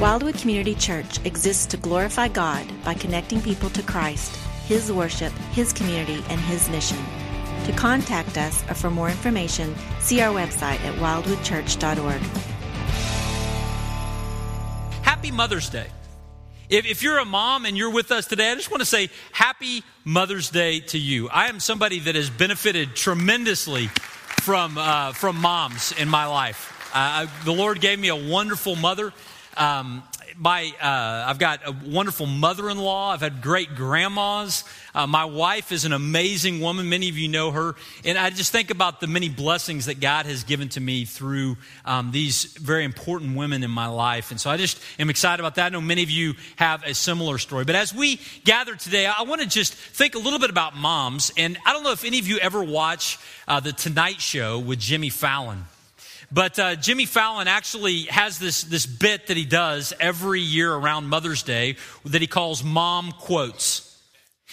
Wildwood Community Church exists to glorify God by connecting people to Christ, His worship, His community, and His mission. To contact us or for more information, see our website at wildwoodchurch.org. Happy Mother's Day. If, if, you're a mom and you're with us today, I just want to say Happy Mother's Day to you. I am somebody that has benefited tremendously from, uh, from moms in my life. Uh, the Lord gave me a wonderful mother. Um, my, uh, I've got a wonderful mother in law. I've had great grandmas. Uh, my wife is an amazing woman. Many of you know her. And I just think about the many blessings that God has given to me through um, these very important women in my life. And so I just am excited about that. I know many of you have a similar story. But as we gather today, I want to just think a little bit about moms. And I don't know if any of you ever watch uh, The Tonight Show with Jimmy Fallon. But uh, Jimmy Fallon actually has this, this bit that he does every year around Mother's Day that he calls Mom Quotes.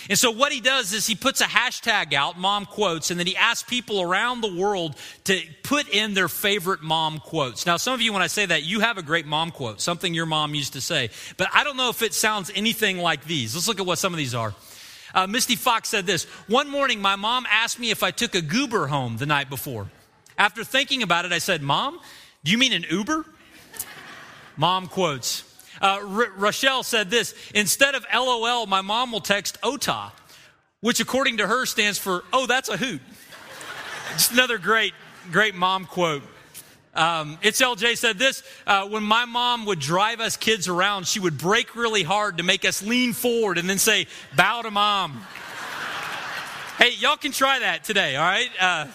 And so what he does is he puts a hashtag out, mom quotes, and then he asks people around the world to put in their favorite mom quotes. Now, some of you, when I say that, you have a great mom quote, something your mom used to say. But I don't know if it sounds anything like these. Let's look at what some of these are. Uh, Misty Fox said this One morning, my mom asked me if I took a goober home the night before. After thinking about it, I said, Mom, do you mean an Uber? mom quotes. Uh, R- Rochelle said this Instead of LOL, my mom will text OTA, which according to her stands for, Oh, that's a hoot. Just another great, great mom quote. Um, it's LJ said this uh, when my mom would drive us kids around, she would brake really hard to make us lean forward and then say, Bow to mom. hey, y'all can try that today, all right? Uh,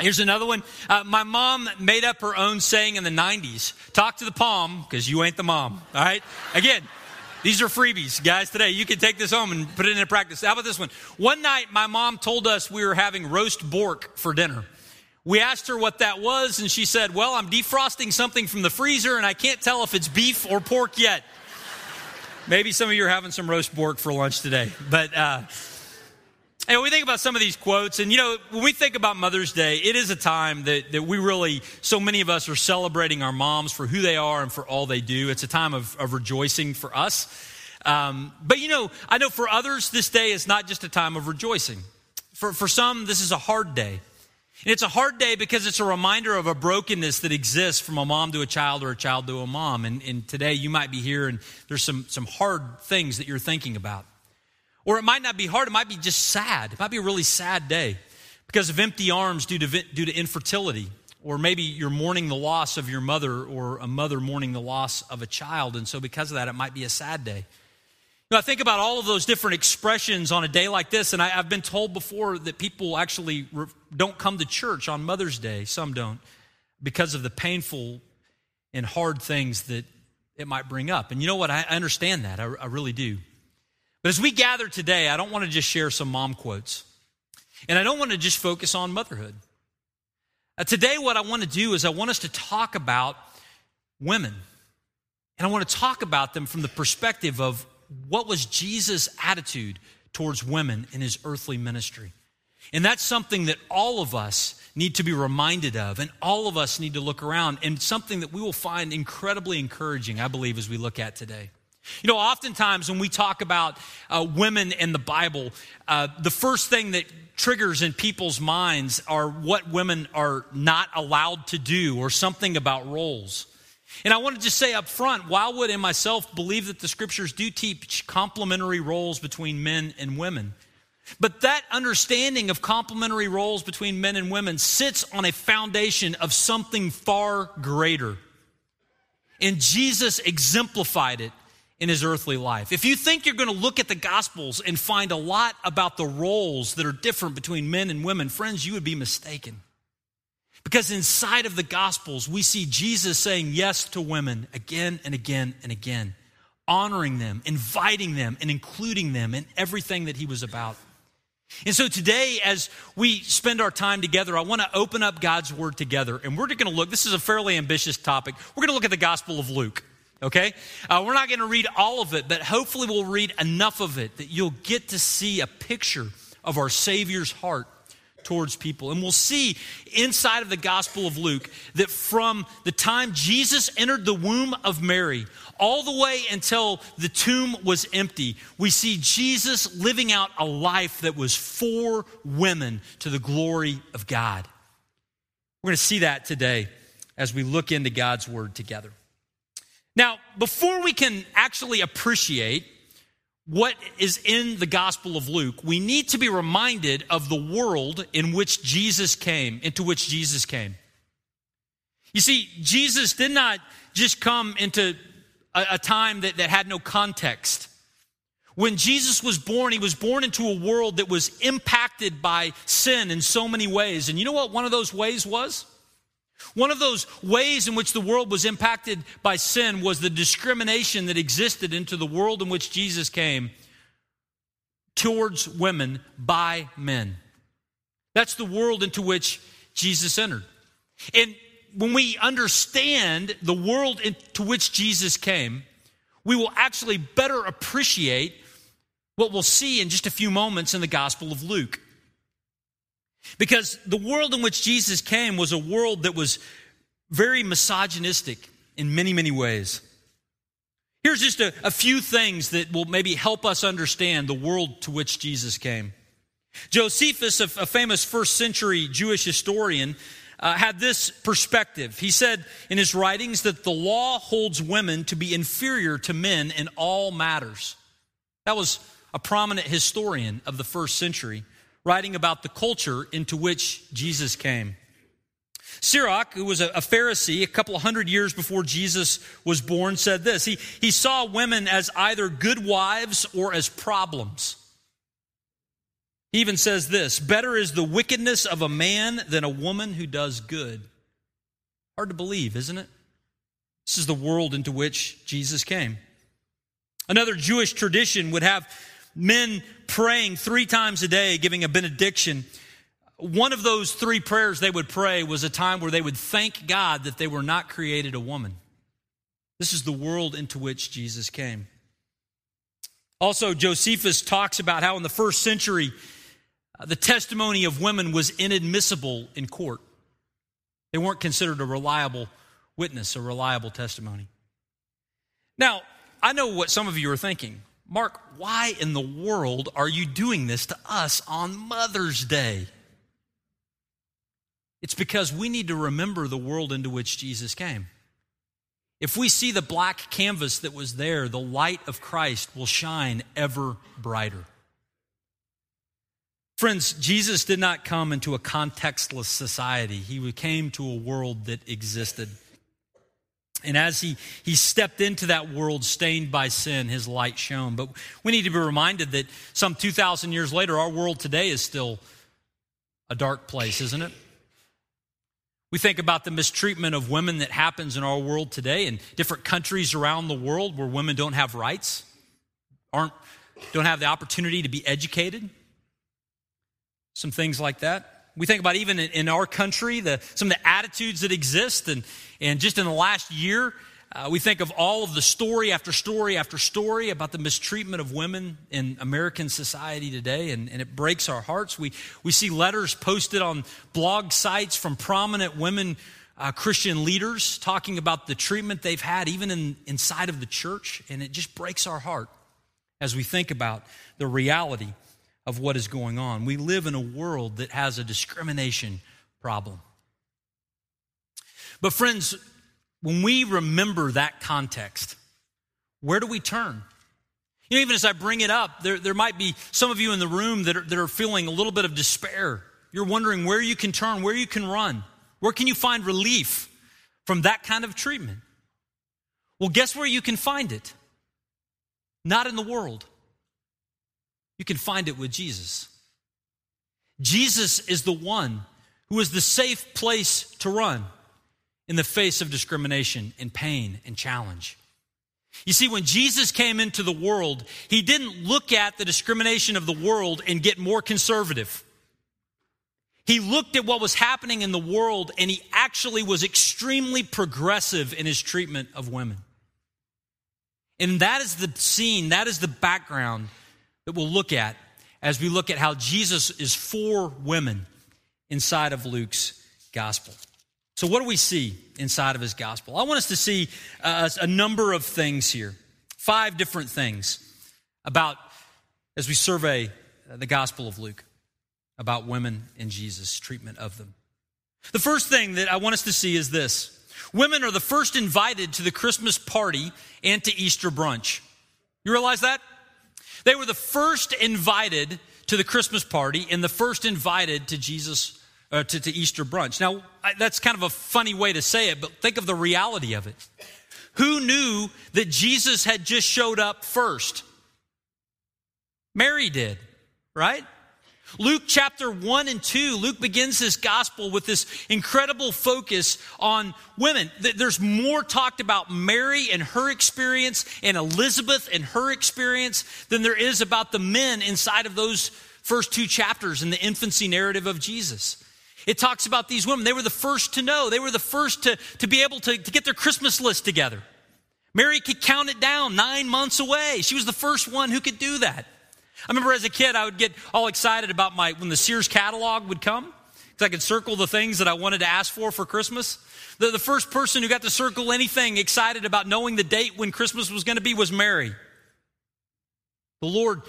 Here's another one. Uh, my mom made up her own saying in the 90s talk to the palm because you ain't the mom. All right? Again, these are freebies, guys, today. You can take this home and put it into practice. How about this one? One night, my mom told us we were having roast pork for dinner. We asked her what that was, and she said, Well, I'm defrosting something from the freezer, and I can't tell if it's beef or pork yet. Maybe some of you are having some roast pork for lunch today. But, uh, and we think about some of these quotes, and you know, when we think about Mother's Day, it is a time that, that we really, so many of us are celebrating our moms for who they are and for all they do. It's a time of, of rejoicing for us. Um, but you know, I know for others, this day is not just a time of rejoicing. For, for some, this is a hard day. And it's a hard day because it's a reminder of a brokenness that exists from a mom to a child or a child to a mom. And, and today you might be here and there's some, some hard things that you're thinking about. Or it might not be hard, it might be just sad. It might be a really sad day because of empty arms due to, due to infertility. Or maybe you're mourning the loss of your mother, or a mother mourning the loss of a child. And so, because of that, it might be a sad day. You know, I think about all of those different expressions on a day like this, and I, have been told before that people actually re- don't come to church on Mother's Day. Some don't, because of the painful and hard things that it might bring up. And you know what? I, understand that. I, I really do. But as we gather today, I don't want to just share some mom quotes. And I don't want to just focus on motherhood. Uh, today, what I want to do is I want us to talk about women. And I want to talk about them from the perspective of what was Jesus' attitude towards women in his earthly ministry. And that's something that all of us need to be reminded of, and all of us need to look around, and something that we will find incredibly encouraging, I believe, as we look at today. You know, oftentimes when we talk about uh, women in the Bible, uh, the first thing that triggers in people's minds are what women are not allowed to do or something about roles. And I want to just say up front, Wildwood and myself believe that the scriptures do teach complementary roles between men and women. But that understanding of complementary roles between men and women sits on a foundation of something far greater. And Jesus exemplified it in his earthly life. If you think you're going to look at the Gospels and find a lot about the roles that are different between men and women, friends, you would be mistaken. Because inside of the Gospels, we see Jesus saying yes to women again and again and again, honoring them, inviting them, and including them in everything that he was about. And so today, as we spend our time together, I want to open up God's Word together. And we're going to look, this is a fairly ambitious topic. We're going to look at the Gospel of Luke. Okay? Uh, we're not going to read all of it, but hopefully we'll read enough of it that you'll get to see a picture of our Savior's heart towards people. And we'll see inside of the Gospel of Luke that from the time Jesus entered the womb of Mary all the way until the tomb was empty, we see Jesus living out a life that was for women to the glory of God. We're going to see that today as we look into God's Word together. Now, before we can actually appreciate what is in the Gospel of Luke, we need to be reminded of the world in which Jesus came, into which Jesus came. You see, Jesus did not just come into a, a time that, that had no context. When Jesus was born, he was born into a world that was impacted by sin in so many ways. And you know what one of those ways was? One of those ways in which the world was impacted by sin was the discrimination that existed into the world in which Jesus came towards women by men. That's the world into which Jesus entered. And when we understand the world into which Jesus came, we will actually better appreciate what we'll see in just a few moments in the Gospel of Luke. Because the world in which Jesus came was a world that was very misogynistic in many, many ways. Here's just a, a, few things that will maybe help us understand the world to which Jesus came. Josephus, a, a famous first century Jewish historian, uh, had this perspective. He said in his writings that the law holds women to be inferior to men in all matters. That was a prominent historian of the first century writing about the culture into which Jesus came. Sirach, who was a Pharisee a couple of hundred years before Jesus was born, said this. He, he saw women as either good wives or as problems. He even says this Better is the wickedness of a man than a woman who does good. Hard to believe, isn't it? This is the world into which Jesus came. Another Jewish tradition would have men praying three times a day, giving a benediction. One of those three prayers they would pray was a time where they would thank God that they were not created a woman. This is the world into which Jesus came. Also, Josephus talks about how in the first century, uh, the testimony of women was inadmissible in court. They weren't considered a reliable witness, a reliable testimony. Now, I know what some of you are thinking. Mark, why in the world are you doing this to us on Mother's Day? It's because we need to remember the world into which Jesus came. If we see the black canvas that was there, the light of Christ will shine ever brighter. Friends, Jesus did not come into a contextless society. He came to a world that existed. And as he, he stepped into that world stained by sin, his light shone. But we need to be reminded that some 2,000 years later, our world today is still a dark place, isn't it? We think about the mistreatment of women that happens in our world today in different countries around the world where women don't have rights, aren't, don't have the opportunity to be educated. Some things like that. We think about even in our country, the, some of the attitudes that exist. And, and just in the last year, uh, we think of all of the story after story after story about the mistreatment of women in American society today, and, and it breaks our hearts. We, we see letters posted on blog sites from prominent women uh, Christian leaders talking about the treatment they've had, even in, inside of the church, and it just breaks our heart as we think about the reality of what is going on. We live in a world that has a discrimination problem. But, friends, when we remember that context, where do we turn? You know, even as I bring it up, there, there might be some of you in the room that are, that are feeling a little bit of despair. You're wondering where you can turn, where you can run, where can you find relief from that kind of treatment? Well, guess where you can find it? Not in the world. You can find it with Jesus. Jesus is the one who is the safe place to run in the face of discrimination and pain and challenge. You see, when Jesus came into the world, he didn't look at the discrimination of the world and get more conservative. He looked at what was happening in the world and he actually was extremely progressive in his treatment of women. And that is the scene, that is the background that we'll look at as we look at how Jesus is for women inside of Luke's gospel. So, what do we see inside of his gospel? I want us to see uh, a number of things here, five different things about as we survey the gospel of Luke about women and Jesus' treatment of them. The first thing that I want us to see is this women are the first invited to the Christmas party and to Easter brunch. You realize that? They were the first invited to the Christmas party and the first invited to Jesus, uh, to, to Easter brunch. Now, I, that's kind of a funny way to say it, but think of the reality of it. Who knew that Jesus had just showed up first? Mary did, right? Luke chapter 1 and 2, Luke begins his gospel with this incredible focus on women. There's more talked about Mary and her experience and Elizabeth and her experience than there is about the men inside of those first two chapters in the infancy narrative of Jesus. It talks about these women. They were the first to know, they were the first to, to be able to, to get their Christmas list together. Mary could count it down nine months away. She was the first one who could do that. I remember as a kid, I would get all excited about my, when the Sears catalog would come, because I could circle the things that I wanted to ask for for Christmas. The, the first person who got to circle anything excited about knowing the date when Christmas was going to be was Mary. The Lord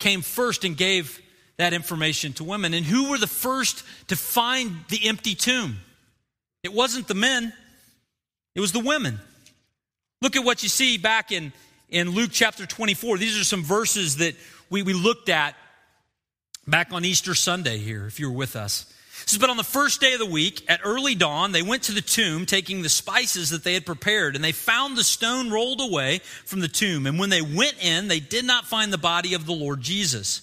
came first and gave that information to women. And who were the first to find the empty tomb? It wasn't the men, it was the women. Look at what you see back in, in Luke chapter 24. These are some verses that we, we looked at back on Easter Sunday here, if you were with us. this Says, but on the first day of the week, at early dawn, they went to the tomb, taking the spices that they had prepared, and they found the stone rolled away from the tomb. And when they went in, they did not find the body of the Lord Jesus.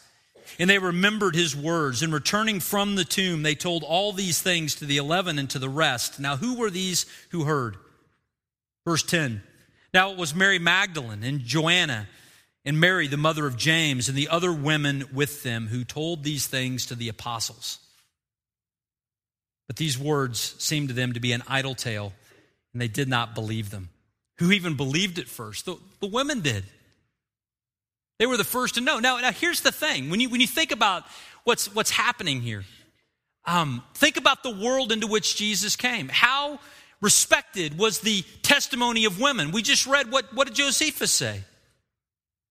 And they remembered his words. And returning from the tomb, they told all these things to the eleven and to the rest. Now, who were these who heard? Verse 10. Now it was Mary Magdalene and Joanna and Mary, the mother of James, and the other women with them who told these things to the apostles. But these words seemed to them to be an idle tale, and they did not believe them. Who even believed it first? The, the women did. They were the first to know. Now, now here's the thing when you, when you think about what's, what's happening here, um, think about the world into which Jesus came. How respected was the testimony of women? We just read what, what did Josephus say?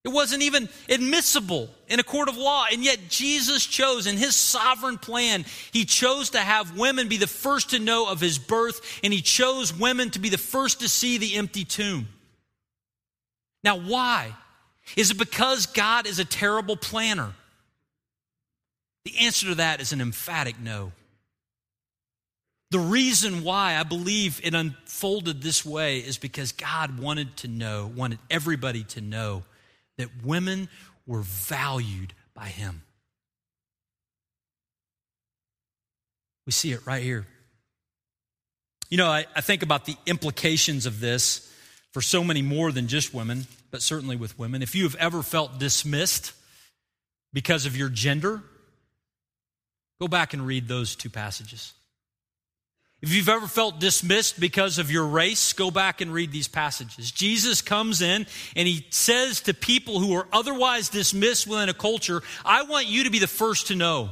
It wasn't even admissible in a court of law. And yet Jesus chose, in his sovereign plan, he chose to have women be the first to know of his birth, and he chose women to be the first to see the empty tomb. Now, why? Is it because God is a terrible planner? The answer to that is an emphatic no. The reason why I believe it unfolded this way is because God wanted to know, wanted everybody to know that women were valued by him. We see it right here. You know, I, I, think about the implications of this for so many more than just women, but certainly with women. If you have ever felt dismissed because of your gender, go back and read those two passages. If you've ever felt dismissed because of your race, go back and read these passages. Jesus comes in and he says to people who are otherwise dismissed within a culture, I want you to be the first to know.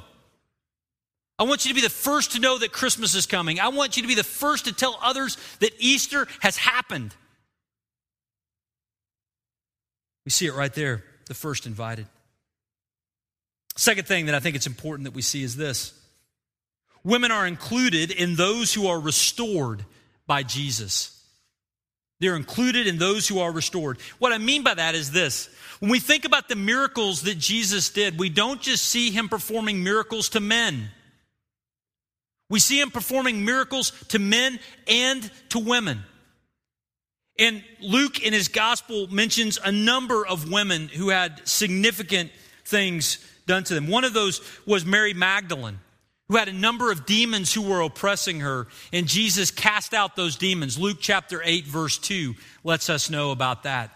I want you to be the first to know that Christmas is coming. I want you to be the first to tell others that Easter has happened. We see it right there, the first invited. Second thing that I think it's important that we see is this Women are included in those who are restored by Jesus. They're included in those who are restored. What I mean by that is this. When we think about the miracles that Jesus did, we don't just see him performing miracles to men. We see him performing miracles to men and to women. And Luke in his gospel mentions a number of women who had significant things done to them. One of those was Mary Magdalene who had a number of demons who were oppressing her, and Jesus cast out those demons. Luke chapter 8, verse 2 lets us know about that.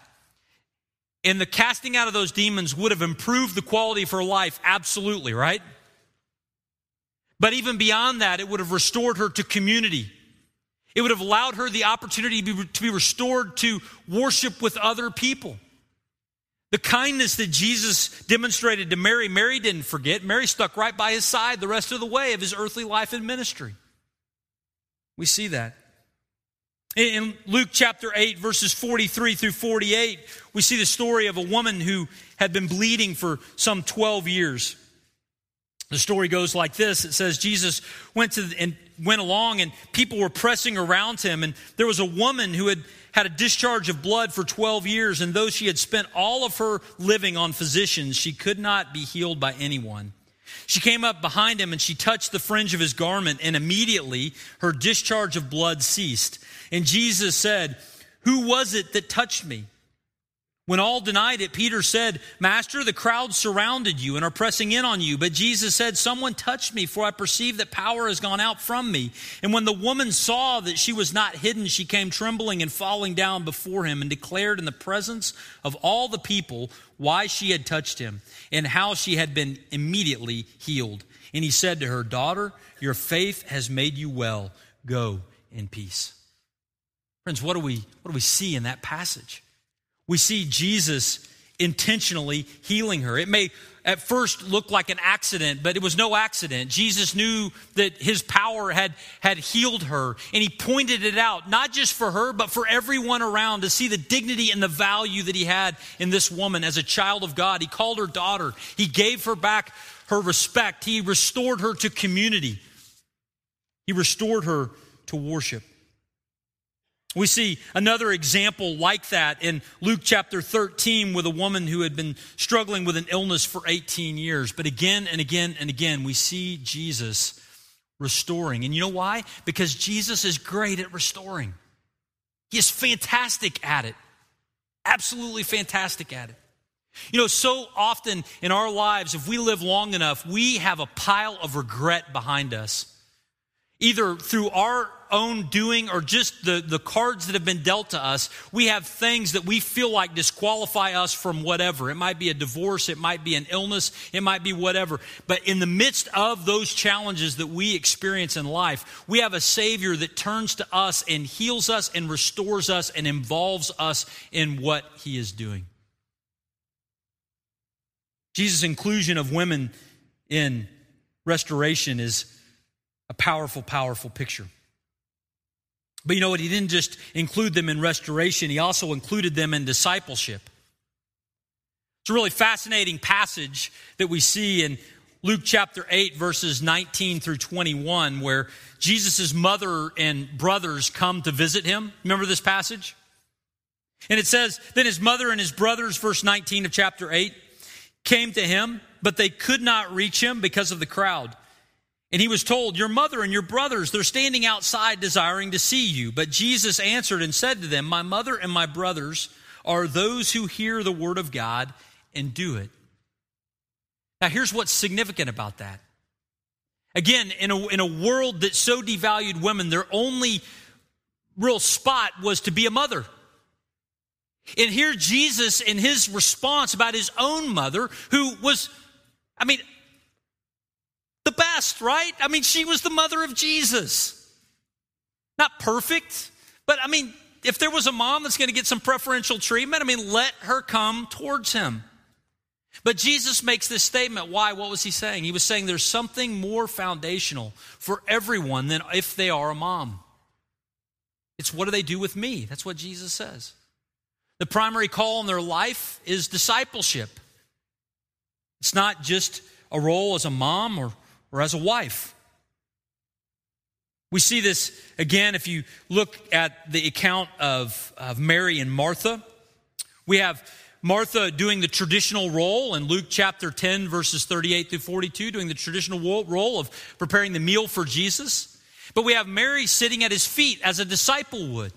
And the casting out of those demons would have improved the quality of her life, absolutely, right? But even beyond that, it would have restored her to community. It would have allowed her the opportunity to be, to be restored to worship with other people. The kindness that Jesus demonstrated to Mary, Mary didn't forget. Mary stuck right by his side the rest of the way of his earthly life and ministry. We see that. In Luke chapter 8, verses 43 through 48, we see the story of a woman who had been bleeding for some 12 years. The story goes like this it says, Jesus went, to, and went along, and people were pressing around him, and there was a woman who had had a discharge of blood for 12 years, and though she had spent all of her living on physicians, she could not be healed by anyone. She came up behind him and she touched the fringe of his garment, and immediately her discharge of blood ceased. And Jesus said, Who was it that touched me? When all denied it, Peter said, Master, the crowd surrounded you and are pressing in on you. But Jesus said, Someone touched me, for I perceive that power has gone out from me. And when the woman saw that she was not hidden, she came trembling and falling down before him and declared in the presence of all the people why she had touched him and how she had been immediately healed. And he said to her, Daughter, your faith has made you well. Go in peace. Friends, what do we, what do we see in that passage? We see Jesus intentionally healing her. It may at first look like an accident, but it was no accident. Jesus knew that his power had, had healed her, and he pointed it out, not just for her, but for everyone around to see the dignity and the value that he had in this woman as a child of God. He called her daughter, he gave her back her respect, he restored her to community, he restored her to worship. We see another example like that in Luke chapter 13 with a woman who had been struggling with an illness for 18 years. But again and again and again, we see Jesus restoring. And you know why? Because Jesus is great at restoring, He is fantastic at it. Absolutely fantastic at it. You know, so often in our lives, if we live long enough, we have a pile of regret behind us either through our own doing or just the, the cards that have been dealt to us, we have things that we feel like disqualify us from whatever. It might be a divorce, it might be an illness, it might be whatever. But in the midst of those challenges that we experience in life, we have a Savior that turns to us and heals us and restores us and involves us in what He is doing. Jesus' inclusion of women in restoration is a powerful, powerful picture. But you know what? He didn't just include them in restoration, he also included them in discipleship. It's a really fascinating passage that we see in Luke chapter 8, verses 19 through 21, where Jesus' mother and brothers come to visit him. Remember this passage? And it says, Then his mother and his brothers, verse 19 of chapter 8, came to him, but they could not reach him because of the crowd. And he was told, Your mother and your brothers, they're standing outside desiring to see you. But Jesus answered and said to them, My mother and my brothers are those who hear the word of God and do it. Now, here's what's significant about that. Again, in a, in a world that so devalued women, their only real spot was to be a mother. And here, Jesus, in his response about his own mother, who was, I mean, the best, right? I mean, she was the mother of Jesus. Not perfect, but I mean, if there was a mom that's going to get some preferential treatment, I mean, let her come towards him. But Jesus makes this statement. Why? What was he saying? He was saying there's something more foundational for everyone than if they are a mom. It's what do they do with me? That's what Jesus says. The primary call in their life is discipleship. It's not just a role as a mom or or as a wife. We see this again if you look at the account of, of Mary and Martha. We have Martha doing the traditional role in Luke chapter 10, verses 38 through 42, doing the traditional role of preparing the meal for Jesus. But we have Mary sitting at his feet as a disciple would.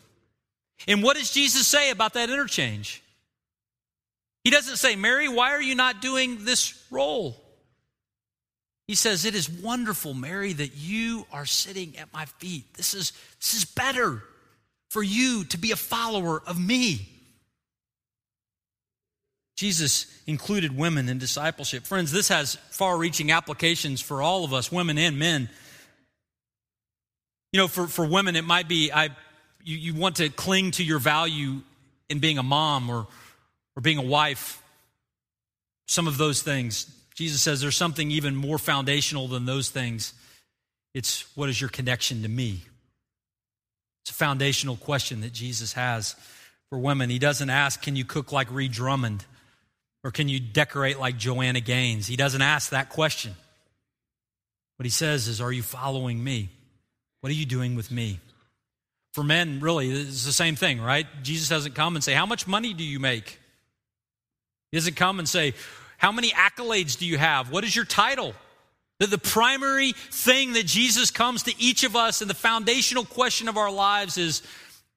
And what does Jesus say about that interchange? He doesn't say, Mary, why are you not doing this role? He says, It is wonderful, Mary, that you are sitting at my feet. This is, this is better for you to be a follower of me. Jesus included women in discipleship. Friends, this has far reaching applications for all of us, women and men. You know, for, for women, it might be I, you, you want to cling to your value in being a mom or, or being a wife, some of those things. Jesus says there's something even more foundational than those things. It's what is your connection to me? It's a foundational question that Jesus has for women. He doesn't ask, Can you cook like Ree Drummond? Or can you decorate like Joanna Gaines? He doesn't ask that question. What he says is, Are you following me? What are you doing with me? For men, really, it's the same thing, right? Jesus doesn't come and say, How much money do you make? He doesn't come and say, How many accolades do you have? What is your title? That the primary thing that Jesus comes to each of us and the foundational question of our lives is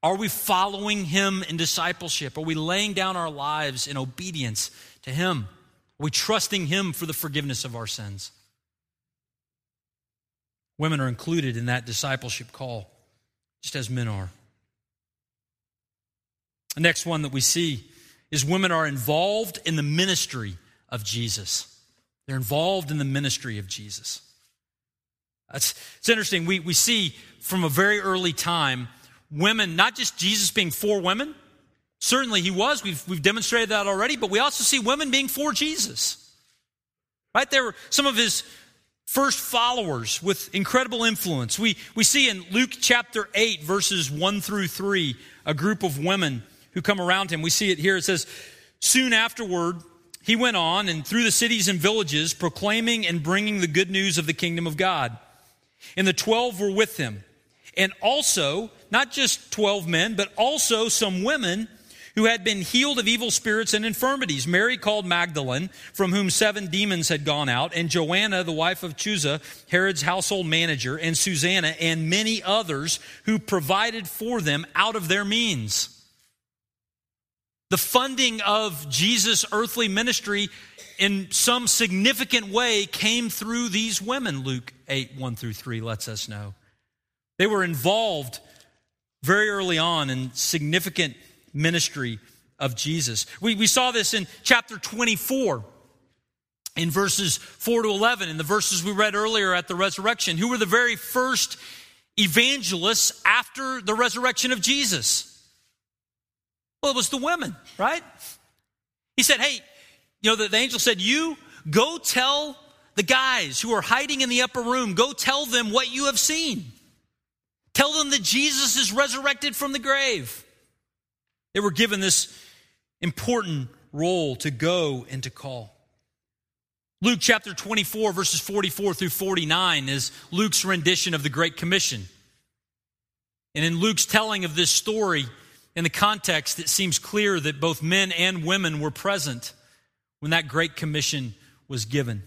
are we following him in discipleship? Are we laying down our lives in obedience to him? Are we trusting him for the forgiveness of our sins? Women are included in that discipleship call, just as men are. The next one that we see is women are involved in the ministry of Jesus. They're involved in the ministry of Jesus. That's, it's interesting. We, we see from a very early time women, not just Jesus being for women, certainly he was, we've, we've demonstrated that already, but we also see women being for Jesus. Right? There were some of his first followers with incredible influence. We, we see in Luke chapter 8, verses 1 through 3, a group of women who come around him. We see it here. It says, Soon afterward, he went on and through the cities and villages, proclaiming and bringing the good news of the kingdom of God. And the twelve were with him. And also, not just 12 men, but also some women who had been healed of evil spirits and infirmities. Mary called Magdalene, from whom seven demons had gone out, and Joanna, the wife of Chuza, Herod's household manager, and Susanna, and many others who provided for them out of their means. The funding of Jesus' earthly ministry in some significant way came through these women, Luke 8, 1 through 3 lets us know. They were involved very early on in significant ministry of Jesus. We, we saw this in chapter 24 in verses 4 to 11, in the verses we read earlier at the resurrection, who were the very first evangelists after the resurrection of Jesus. Well, it was the women, right? He said, Hey, you know, the, the angel said, You go tell the guys who are hiding in the upper room, go tell them what you have seen. Tell them that Jesus is resurrected from the grave. They were given this important role to go and to call. Luke chapter 24, verses 44 through 49 is Luke's rendition of the Great Commission. And in Luke's telling of this story, in the context, it seems clear that both men and women were present when that Great Commission was given.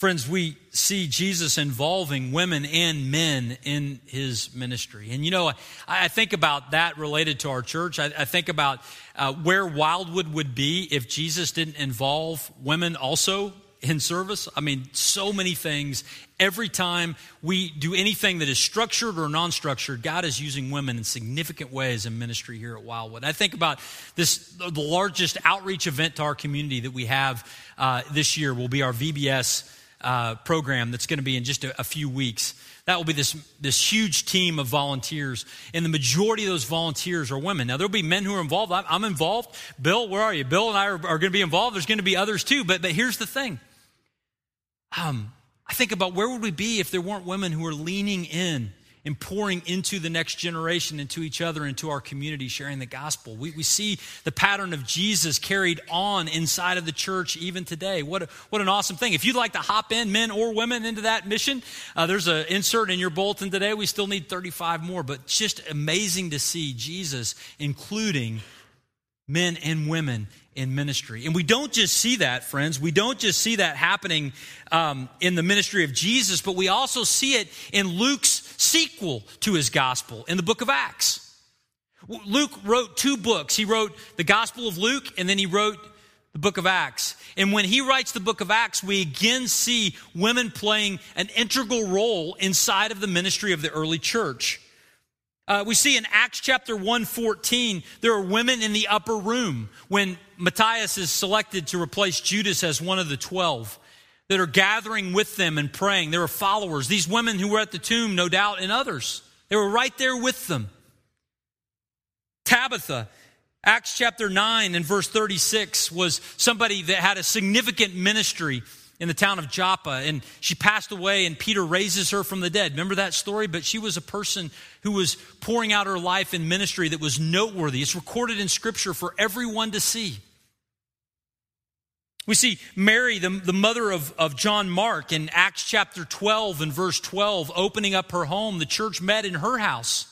Friends, we see Jesus involving women and men in his ministry. And you know, I, I think about that related to our church. I, I think about uh, where Wildwood would be if Jesus didn't involve women also in service. I mean, so many things. Every time we do anything that is structured or non structured, God is using women in significant ways in ministry here at Wildwood. I think about this, the largest outreach event to our community that we have uh, this year will be our VBS uh, program that's going to be in just a, a few weeks. That will be this, this huge team of volunteers. And the majority of those volunteers are women. Now, there'll be men who are involved. I'm, I'm involved. Bill, where are you? Bill and I are, are going to be involved. There's going to be others too. But, but here's the thing um, I think about where would we be if there weren't women who are leaning in and pouring into the next generation, into each other, into our community, sharing the gospel. We, we see the pattern of Jesus carried on inside of the church even today. What, a, what an awesome thing. If you'd like to hop in, men or women, into that mission, uh, there's an insert in your bulletin today. We still need 35 more, but just amazing to see Jesus including men and women in ministry. And we don't just see that, friends. We don't just see that happening um, in the ministry of Jesus, but we also see it in Luke's sequel to his gospel in the book of Acts. Luke wrote two books. He wrote the Gospel of Luke, and then he wrote the book of Acts. And when he writes the book of Acts, we again see women playing an integral role inside of the ministry of the early church. Uh, we see in Acts chapter 114, there are women in the upper room when Matthias is selected to replace Judas as one of the 12 that are gathering with them and praying. There are followers. These women who were at the tomb, no doubt, and others. They were right there with them. Tabitha, Acts chapter 9 and verse 36 was somebody that had a significant ministry in the town of Joppa, and she passed away, and Peter raises her from the dead. Remember that story? But she was a person who was pouring out her life in ministry that was noteworthy. It's recorded in Scripture for everyone to see. We see Mary, the, the mother of, of John Mark, in Acts chapter 12 and verse 12, opening up her home. The church met in her house.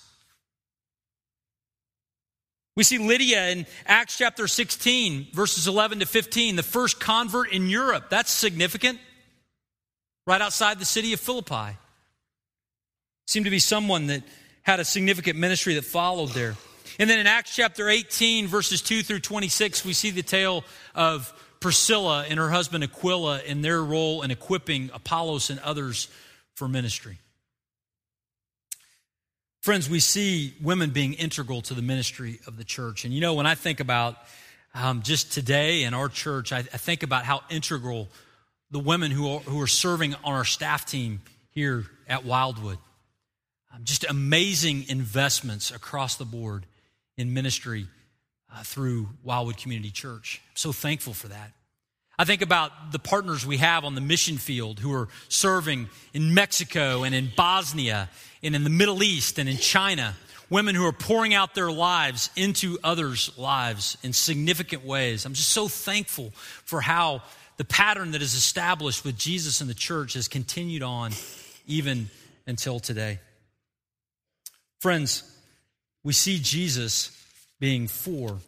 We see Lydia in Acts chapter 16, verses 11 to 15, the first convert in Europe. That's significant. Right outside the city of Philippi. Seemed to be someone that had a significant ministry that followed there. And then in Acts chapter 18, verses 2 through 26, we see the tale of Priscilla and her husband Aquila and their role in equipping Apollos and others for ministry. Friends, we see women being integral to the ministry of the church. And you know, when I think about um, just today in our church, I, I, think about how integral the women who are, who are serving on our staff team here at Wildwood. Um, just amazing investments across the board in ministry uh, through Wildwood Community Church. I'm so thankful for that. I think about the partners we have on the mission field who are serving in Mexico and in Bosnia and in the Middle East and in China. Women who are pouring out their lives into others' lives in significant ways. I'm just so thankful for how the pattern that is established with Jesus and the church has continued on even until today. Friends, we see Jesus being for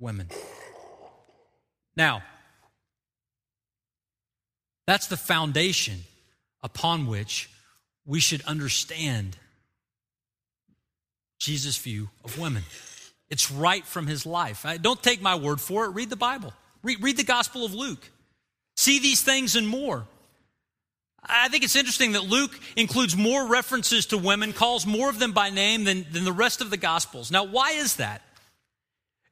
women. Now, that's the foundation upon which we should understand Jesus' view of women. It's right from his life. Don't take my word for it. Read the Bible, read, read the Gospel of Luke. See these things and more. I think it's interesting that Luke includes more references to women, calls more of them by name than, than the rest of the Gospels. Now, why is that?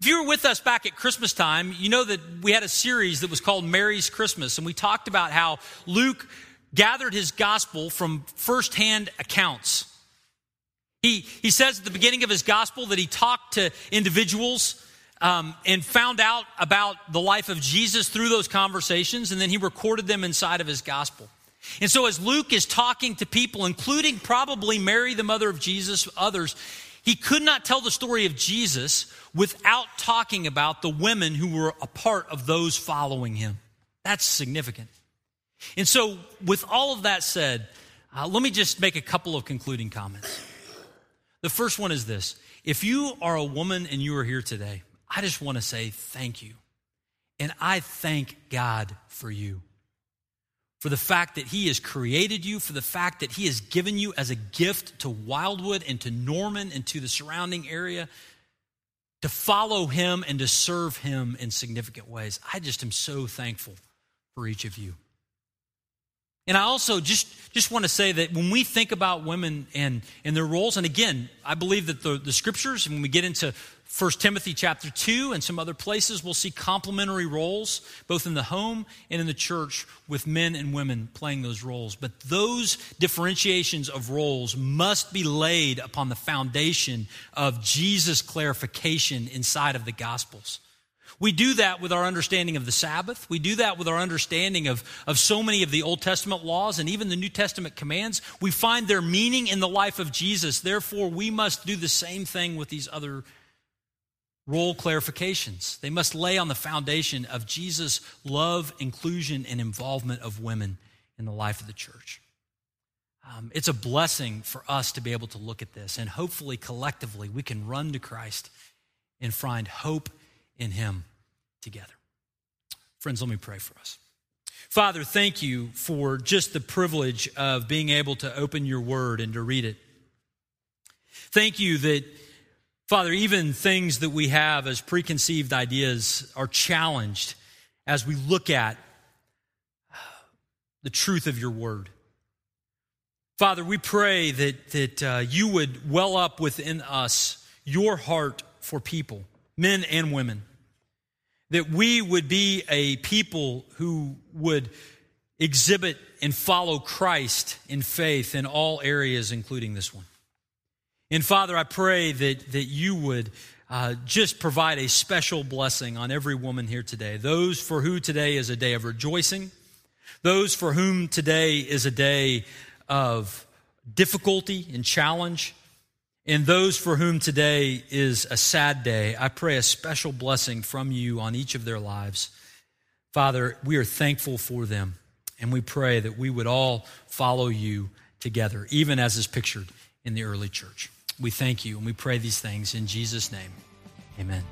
If you were with us back at Christmas time, you know that we had a series that was called Mary's Christmas, and we talked about how Luke gathered his gospel from firsthand accounts. He, he says at the beginning of his gospel that he talked to individuals um, and found out about the life of Jesus through those conversations, and then he recorded them inside of his gospel. And so, as Luke is talking to people, including probably Mary, the mother of Jesus, others, he could not tell the story of Jesus without talking about the women who were a part of those following him. That's significant. And so, with all of that said, uh, let me just make a couple of concluding comments. The first one is this if you are a woman and you are here today, I just want to say thank you. And I thank God for you for the fact that He has created you, for the fact that He has given you as a gift to Wildwood and to Norman and to the surrounding area to follow Him and to serve Him in significant ways. I just am so thankful for each of you. And I also just, just want to say that when we think about women and, and their roles, and again, I believe that the, the scriptures, and when we get into 1 Timothy chapter 2 and some other places, we'll see complementary roles, both in the home and in the church, with men and women playing those roles. But those differentiations of roles must be laid upon the foundation of Jesus' clarification inside of the Gospels. We do that with our understanding of the Sabbath. We do that with our understanding of, of so many of the Old Testament laws and even the New Testament commands. We find their meaning in the life of Jesus. Therefore, we must do the same thing with these other role clarifications. They must lay on the foundation of Jesus' love, inclusion, and involvement of women in the life of the church. Um, it's a blessing for us to be able to look at this, and hopefully, collectively, we can run to Christ and find hope in Him together. Friends, let me pray for us. Father, thank you for just the privilege of being able to open your word and to read it. Thank you that, Father, even things that we have as preconceived ideas are challenged as we look at the truth of your word. Father, we pray that, that uh, you would well up within us your heart for people, men and women. That we would be a people who would exhibit and follow Christ in faith in all areas, including this one. And Father, I pray that, that you would uh, just provide a special blessing on every woman here today. Those for who today is a day of rejoicing, those for whom today is a day of difficulty and challenge, and those for whom today is a sad day. I pray a special blessing from you on each of their lives. Father, we are thankful for them, and we pray that we would all follow you together, even as is pictured in the early church. We thank you and we pray these things in Jesus' name. Amen.